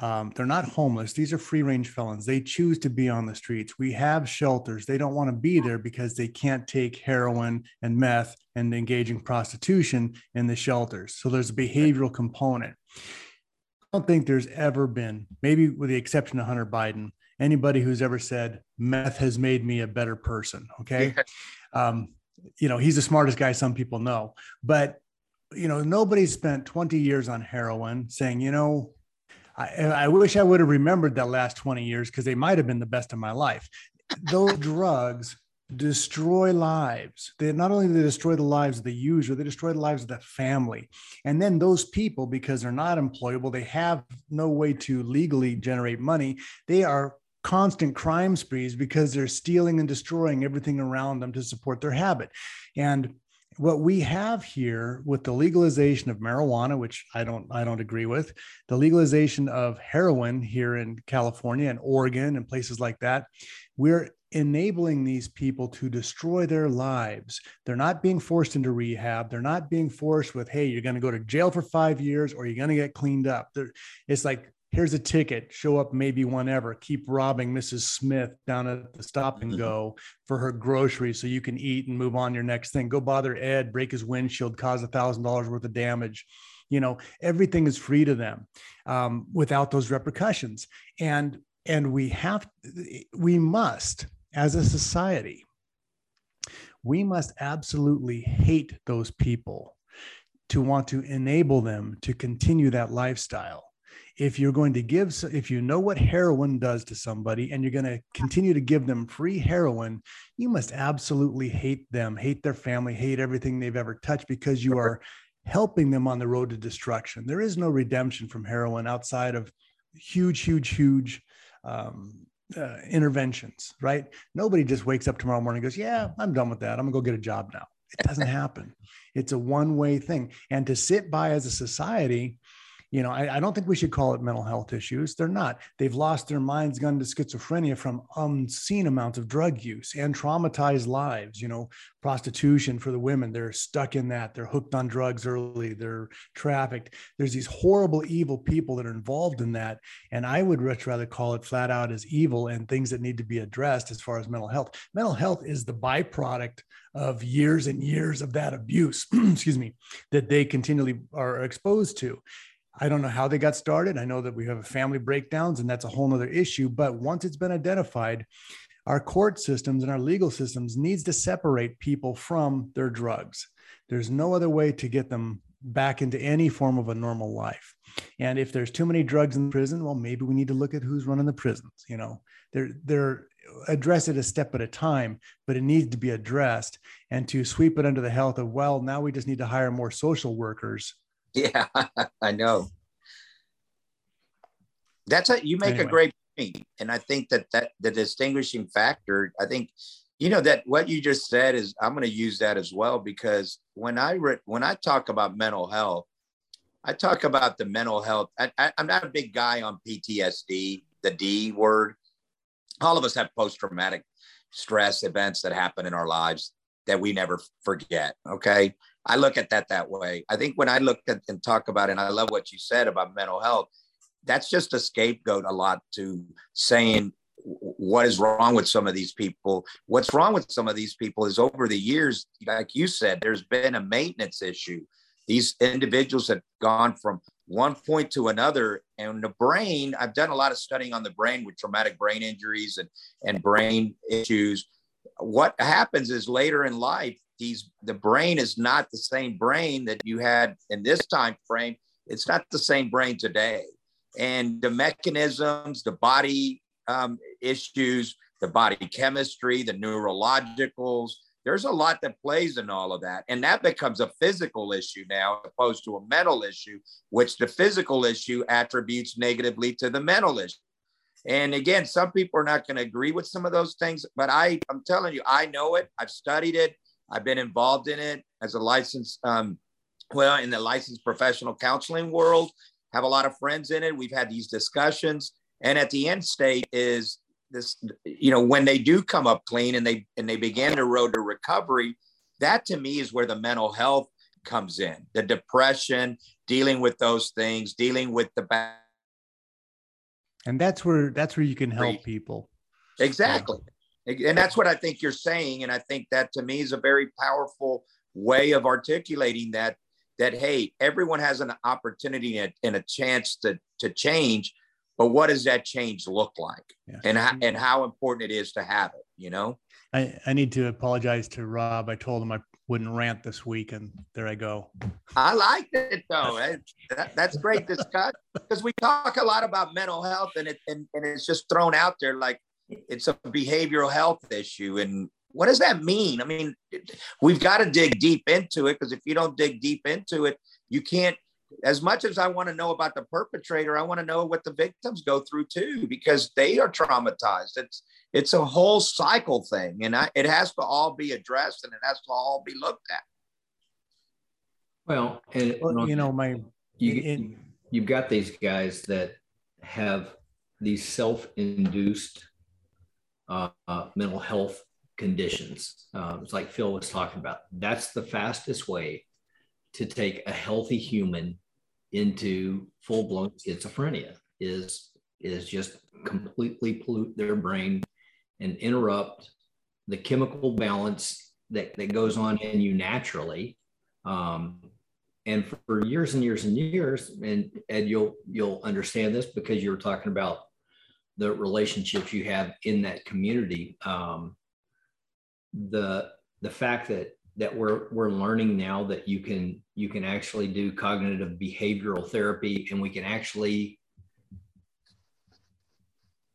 S2: um, they're not homeless. These are free range felons. They choose to be on the streets. We have shelters. They don't want to be there because they can't take heroin and meth and engaging prostitution in the shelters. So there's a behavioral component. I don't think there's ever been, maybe with the exception of Hunter Biden, anybody who's ever said meth has made me a better person. Okay. Um, you know, he's the smartest guy some people know, but you know, nobody spent 20 years on heroin saying, you know, I, I wish I would have remembered that last 20 years because they might have been the best of my life. Those (laughs) drugs destroy lives. They not only they destroy the lives of the user, they destroy the lives of the family. And then those people, because they're not employable, they have no way to legally generate money. They are constant crime sprees because they're stealing and destroying everything around them to support their habit. And what we have here with the legalization of marijuana which i don't i don't agree with the legalization of heroin here in california and oregon and places like that we're enabling these people to destroy their lives. They're not being forced into rehab. They're not being forced with hey you're going to go to jail for five years or you're going to get cleaned up. They're, it's like here's a ticket show up maybe whenever keep robbing mrs smith down at the stop and mm-hmm. go for her groceries so you can eat and move on your next thing. Go bother ed break his windshield cause a thousand dollars worth of damage. You know everything is free to them um, without those repercussions. And and we have we must as a society we must absolutely hate those people to want to enable them to continue that lifestyle if you're going to give if you know what heroin does to somebody and you're going to continue to give them free heroin you must absolutely hate them hate their family hate everything they've ever touched because you are helping them on the road to destruction. There is no redemption from heroin outside of huge huge huge um, uh, interventions right? Nobody just wakes up tomorrow morning and goes yeah i'm done with that. I'm gonna go get a job now. It doesn't (laughs) happen. It's a one way thing. And to sit by as a society you know, I, I, don't think we should call it mental health issues. They're not. They've lost their minds, gone to schizophrenia from unseen amounts of drug use and traumatized lives. You know, prostitution for the women, they're stuck in that. They're hooked on drugs early. They're trafficked. There's these horrible, evil people that are involved in that. And I would much rather call it flat out as evil and things that need to be addressed as far as mental health. Mental health is the byproduct of years and years of that abuse, (clears throat) excuse me, that they continually are exposed to. I don't know how they got started. I know that we have family breakdowns, and that's a whole other issue. But once it's been identified, our court systems and our legal systems needs to separate people from their drugs. There's no other way to get them back into any form of a normal life. And if there's too many drugs in prison, well, maybe we need to look at who's running the prisons. You know, they're they're address it a step at a time, but it needs to be addressed. And to sweep it under the health of, well, now we just need to hire more social workers (laughs)
S3: Yeah, I know. That's a you make anyway. a great point, and I think that that the distinguishing factor. I think you know that what you just said is I'm going to use that as well because when I re- when I talk about mental health, I talk about the mental health. I, I, I'm not a big guy on PTSD, the D word. All of us have post traumatic stress events that happen in our lives that we never forget. Okay. I look at that that way. I think when I look at and talk about and I love what you said about mental health, that's just a scapegoat a lot to saying what is wrong with some of these people. What's wrong with some of these people is over the years, like you said, there's been a maintenance issue. These individuals have gone from one point to another. And the brain, I've done a lot of studying on the brain with traumatic brain injuries and, and brain issues. What happens is later in life, these the brain is not the same brain that you had in this time frame. It's not the same brain today. And the mechanisms the body um, issues the body chemistry the neurologicals there's a lot that plays in all of that. And that becomes a physical issue now opposed to a mental issue which the physical issue attributes negatively to the mental issue and again some people are not going to agree with some of those things but i i'm telling you i know it i've studied it I've been involved in it as a licensed, um, well, in the licensed professional counseling world. Have a lot of friends in it. We've had these discussions, and at the end state is this. You know, when they do come up clean and they and they begin to road to recovery, that to me is where the mental health comes in. The depression, dealing with those things, dealing with the back.
S2: And that's where that's where you can help people.
S3: Exactly. Yeah and that's what i think you're saying and i think that to me is a very powerful way of articulating that that hey everyone has an opportunity and a chance to to change but what does that change look like yeah. and how, and how important it is to have it you know
S2: I, I need to apologize to rob i told him i wouldn't rant this week and there i go
S3: i like it though that, that's great discuss because we talk a lot about mental health and it and, and it's just thrown out there like it's a behavioral health issue. And what does that mean? I mean, we've got to dig deep into it because if you don't dig deep into it, you can't. As much as I want to know about the perpetrator, I want to know what the victims go through too, because they are traumatized. It's it's a whole cycle thing, and I, it has to all be addressed and it has to all be looked at.
S1: Well, and
S2: well, you know, my
S1: you, it, you've got these guys that have these self-induced uh, uh, mental health conditions. Uh, it's like Phil was talking about. That's the fastest way to take a healthy human into full blown schizophrenia is is just completely pollute their brain and interrupt the chemical balance that, that goes on in you naturally. Um, and for years and years and years, and Ed, you'll you'll understand this because you were talking about the relationships you have in that community. Um, the the fact that that we're we're learning now that you can you can actually do cognitive behavioral therapy and we can actually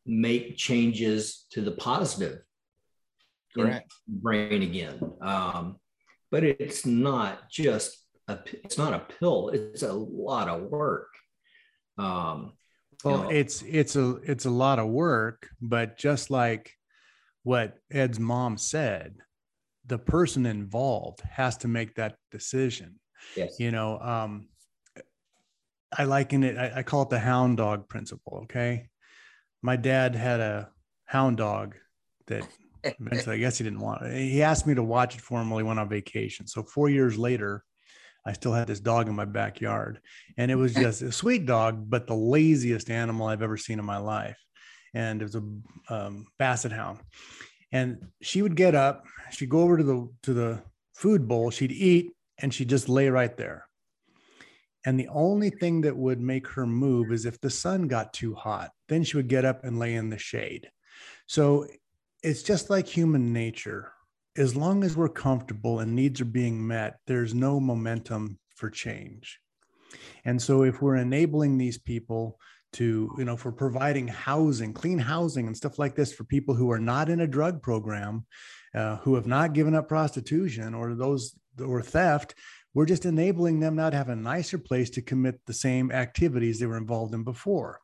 S1: make changes to the positive
S3: Correct.
S1: brain again um, but it's not just a it's not a pill it's a lot of work
S2: um, well you know, it's it's a it's a lot of work but just like what ed's mom said the person involved has to make that decision.
S1: Yes.
S2: You know, um, I liken it, I, I call it the hound dog principle. Okay. My dad had a hound dog that (laughs) eventually, I guess he didn't want it. He asked me to watch it for him while he went on vacation. So four years later, I still had this dog in my backyard and it was (laughs) just a sweet dog, but the laziest animal I've ever seen in my life. And it was a um, basset hound and she would get up she'd go over to the to the food bowl she'd eat and she'd just lay right there. And the only thing that would make her move is if the sun got too hot then she would get up and lay in the shade. So it's just like human nature. As long as we're comfortable and needs are being met there's no momentum for change. And so if we're enabling these people to you know for providing housing clean housing and stuff like this for people who are not in a drug program uh, who have not given up prostitution or those or theft we're just enabling them now to have a nicer place to commit the same activities they were involved in before.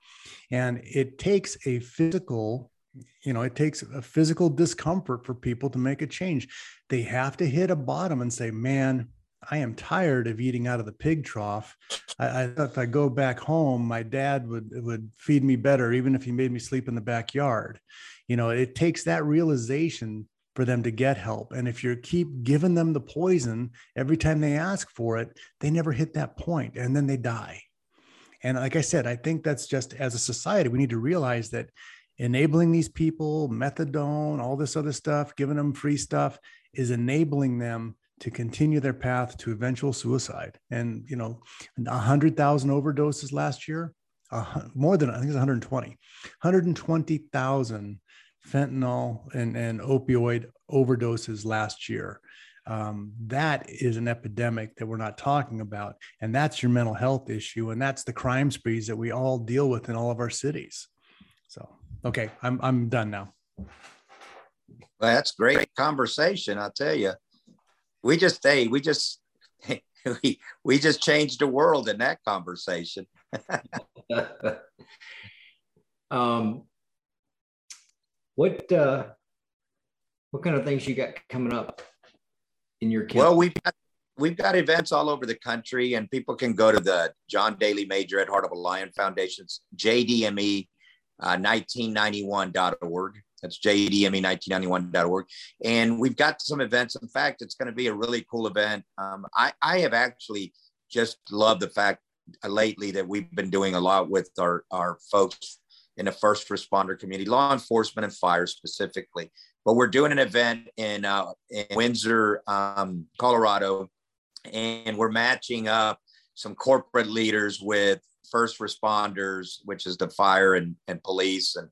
S2: And it takes a physical you know it takes a physical discomfort for people to make a change. They have to hit a bottom and say man I am tired of eating out of the pig trough. I, I, thought if I go back home, my dad would would feed me better, even if he made me sleep in the backyard. You know, it takes that realization for them to get help. And if you keep giving them the poison every time they ask for it, they never hit that point, and then they die. And like I said, I think that's just as a society, we need to realize that enabling these people, methadone, all this other stuff, giving them free stuff, is enabling them to continue their path to eventual suicide. And, you know, 100,000 overdoses last year, uh, more than, I think it's 120, 120,000 fentanyl and, and opioid overdoses last year. Um, that is an epidemic that we're not talking about. And that's your mental health issue. And that's the crime sprees that we all deal with in all of our cities. So, okay, I'm, I'm done now.
S3: Well, that's great conversation. I'll tell you we just hey we just (laughs) we we just changed the world in that conversation (laughs)
S1: um what uh what kind of things you got coming up in your
S3: camp? well we've got we've got events all over the country and people can go to the john daly Major Ed heart of a lion foundation's jdme uh, 1991.org that's jdme1991.org. And we've got some events. In fact, it's going to be a really cool event. Um, I, I have actually just loved the fact lately that we've been doing a lot with our, our folks in the first responder community, law enforcement and fire specifically. But we're doing an event in, uh, in Windsor, um, Colorado, and we're matching up some corporate leaders with first responders, which is the fire and, and police and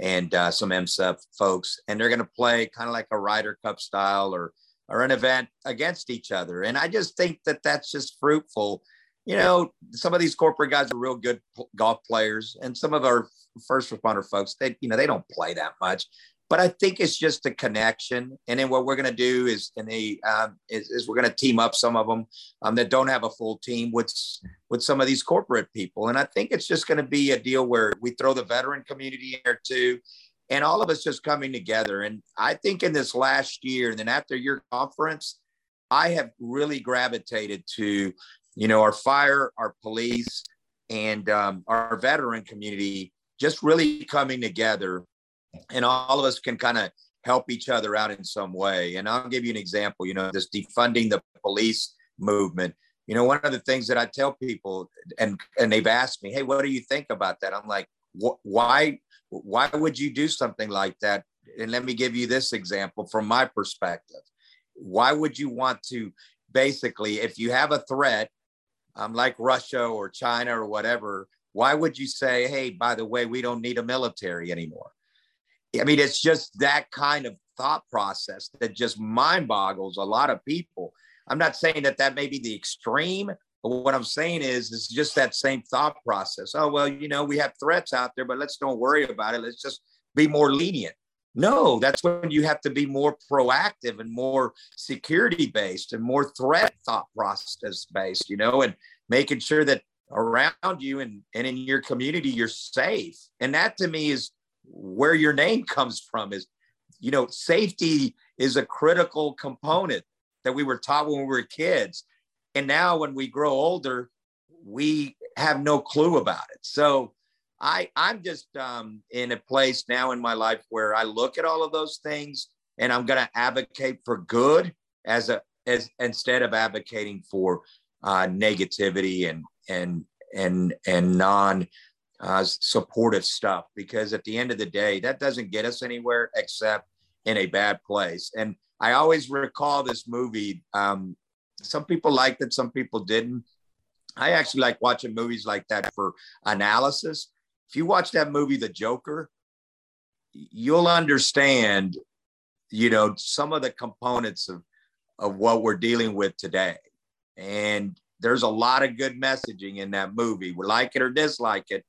S3: and uh, some MSEF folks, and they're going to play kind of like a Ryder Cup style or or an event against each other. And I just think that that's just fruitful. You know, some of these corporate guys are real good golf players, and some of our first responder folks, they you know they don't play that much but I think it's just a connection. And then what we're going to do is, and they um, is, is, we're going to team up some of them um, that don't have a full team with with some of these corporate people. And I think it's just going to be a deal where we throw the veteran community in there too, and all of us just coming together. And I think in this last year, and then after your conference, I have really gravitated to, you know, our fire, our police, and um, our veteran community just really coming together and all of us can kind of help each other out in some way. And I'll give you an example, you know, this defunding the police movement. You know, one of the things that I tell people, and and they've asked me, "Hey, what do you think about that?" I'm like, "Why, why would you do something like that?" And let me give you this example from my perspective. Why would you want to, basically, if you have a threat, um, like Russia or China or whatever, why would you say, hey, by the way, we don't need a military anymore? I mean, it's just that kind of thought process that just mind boggles a lot of people. I'm not saying that that may be the extreme, but what I'm saying is, it's just that same thought process. Oh, well, you know, we have threats out there, but let's don't worry about it. Let's just be more lenient. No, that's when you have to be more proactive and more security based and more threat thought process based, you know, and making sure that around you and, and in your community, you're safe. And that to me is where your name comes from is, you know, safety is a critical component that we were taught when we were kids. And now when we grow older, we have no clue about it. So I I'm just um, in a place now in my life where I look at all of those things and I'm going to advocate for good as a as instead of advocating for uh, negativity and and and and non uh, supportive stuff because at the end of the day that doesn't get us anywhere except in a bad place and i always recall this movie um, some people liked it some people didn't i actually like watching movies like that for analysis if you watch that movie, The Joker, you'll understand, you know, some of the components of, of what we're dealing with today. And there's a lot of good messaging in that movie. We like it or dislike it.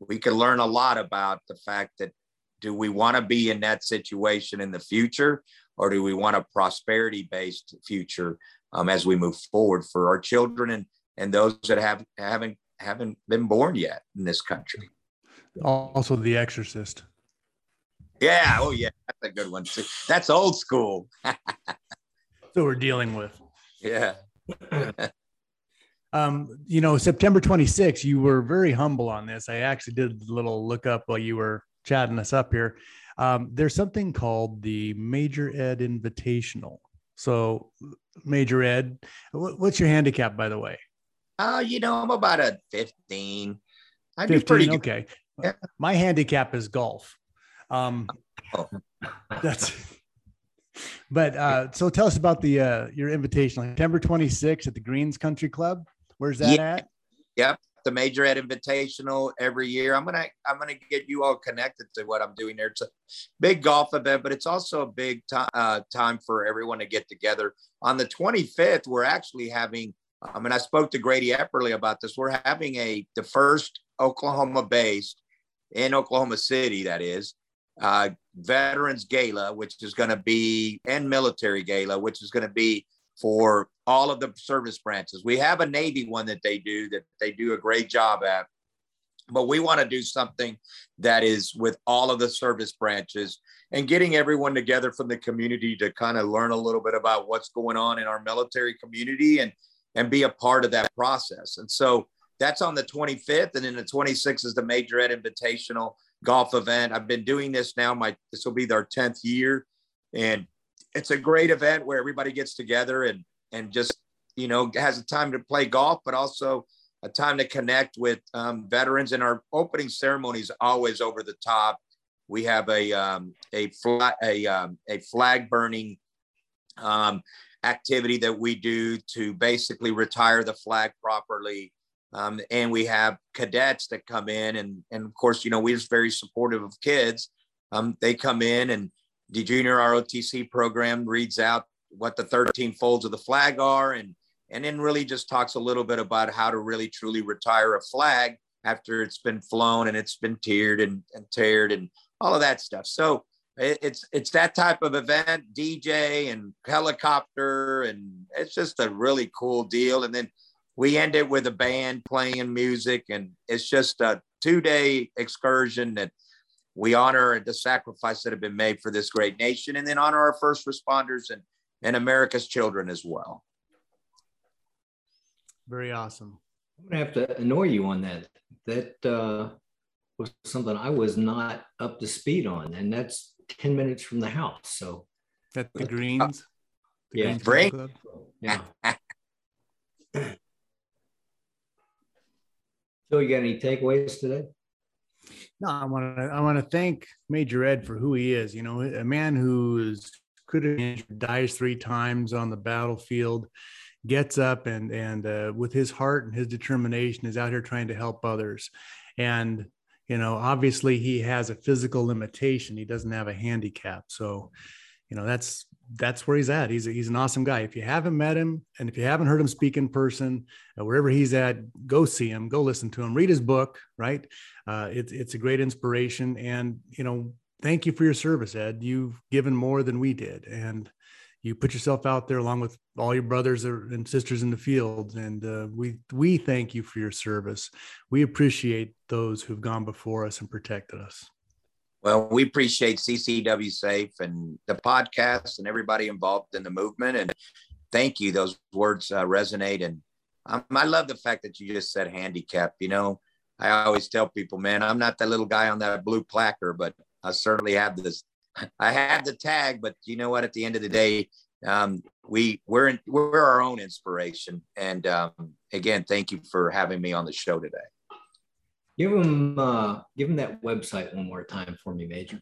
S3: We can learn a lot about the fact that do we want to be in that situation in the future or do we want a prosperity based future um, as we move forward for our children and, and those that have haven't haven't been born yet in this country
S2: also, The Exorcist.
S3: Yeah. Oh, yeah. That's a good one too. That's old school. (laughs)
S2: so we're dealing with.
S3: Yeah. (clears throat)
S2: um, you know, September 26th, you were very humble on this. I actually did a little look up while you were chatting us up here. Um, there's something called the Major Ed Invitational. So, Major Ed, what's your handicap, by the way?
S3: Uh, you know, I'm about a 15.
S2: I 15, do pretty good. Okay. Yeah. My handicap is golf. Um, (laughs) oh. That's. (laughs) But uh, so tell us about the uh, your invitation, September 26th at the Greens Country Club. Where's that yeah. at?
S3: Yep, the Major Ed Invitational every year. I'm gonna I'm gonna get you all connected to what I'm doing there. It's a big golf event, but it's also a big time uh, time for everyone to get together. On the 25th, we're actually having. Um, and I spoke to Grady Epperly about this. We're having a the first Oklahoma-based in Oklahoma City, that is, uh, Veterans Gala, which is going to be, and Military Gala, which is going to be for all of the service branches. We have a Navy one that they do that they do a great job at, but we want to do something that is with all of the service branches and getting everyone together from the community to kind of learn a little bit about what's going on in our military community and and be a part of that process. And so that's on the 25th, and then the 26th is the Major Ed Invitational golf event. I've been doing this now. My this will be our 10th year, and it's a great event where everybody gets together and and just you know has a time to play golf, but also a time to connect with um, veterans. And our opening ceremony is always over the top. We have a um, a flag a um, a flag burning um, activity that we do to basically retire the flag properly um, and we have cadets that come in, and and of course, you know, we're just very supportive of kids. Um, they come in, and the junior ROTC program reads out what the 13 folds of the flag are, and and then really just talks a little bit about how to really truly retire a flag after it's been flown and it's been tiered and, and teared and all of that stuff. So it's it's that type of event, DJ and helicopter, and it's just a really cool deal. And then we end it with a band playing music, and it's just a two day excursion that we honor the sacrifice that have been made for this great nation, and then honor our first responders and, and America's children as well.
S2: Very awesome.
S1: I'm gonna have to annoy you on that. That uh, was something I was not up to speed on, and that's 10 minutes from the house. So
S2: at the Greens.
S1: The yeah,
S3: Greens Bring.
S1: Yeah. So, you got any takeaways today?
S2: No, I want to I want to thank Major Ed for who he is. You know, a man who is could have dies three times on the battlefield, gets up and and uh, with his heart and his determination is out here trying to help others. And you know obviously he has a physical limitation. He doesn't have a handicap. So you know that's that's where he's at. He's a, he's an awesome guy. If you haven't met him and if you haven't heard him speak in person uh, wherever he's at go see him go listen to him read his book right? Uh, it's it's a great inspiration. And you know thank you for your service ed. You've given more than we did and you put yourself out there along with all your brothers and sisters in the field and uh, we we thank you for your service. We appreciate those who've gone before us and protected us.
S3: Well we appreciate ccw safe and the podcast and everybody involved in the movement and thank you. Those words uh, resonate and um, i love the fact that you just said handicap you know? I always tell people man i'm not that little guy on that blue placard but i certainly have this I have the tag, but you know what? At the end of the day, um, we we're in, we're our own inspiration. And um, again, thank you for having me on the show today.
S1: Give them uh, give them that website one more time for me, Major.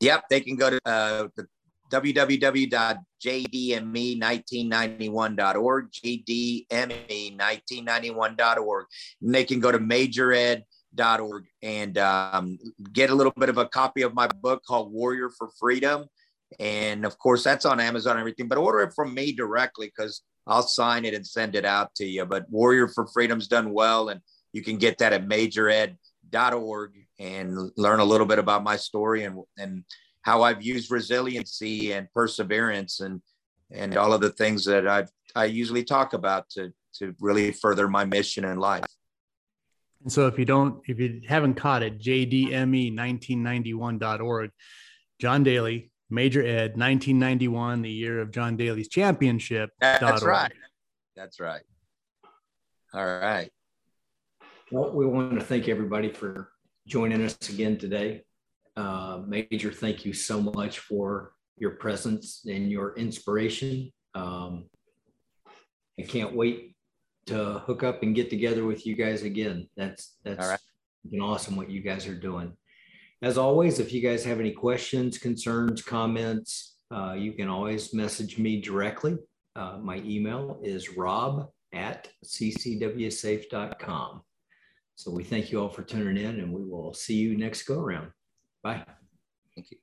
S3: Yep, they can go to uh, the www.jdme1991.org, jdme1991.org. And they can go to Major Ed org and um, get a little bit of a copy of my book called Warrior for Freedom. And of course, that's on Amazon and everything, but order it from me directly because I'll sign it and send it out to you. But Warrior for Freedom's done well, and you can get that at majored.org and learn a little bit about my story and, and how I've used resiliency and perseverance and and all of the things that I I usually talk about to to really further my mission in life.
S2: And so if you don't, if you haven't caught it, jdme1991.org, John Daly, Major Ed, 1991, the year of John Daly's championship.
S3: That's right. That's right. All right.
S1: Well, we want to thank everybody for joining us again today. Uh, Major, thank you so much for your presence and your inspiration. Um, I can't wait to hook up and get together with you guys again. That's that's right. been awesome what you guys are doing. As always, if you guys have any questions, concerns, comments, uh, you can always message me directly. Uh, my email is rob at ccwsafe.com. So we thank you all for tuning in and we will see you next go around. Bye.
S3: Thank you.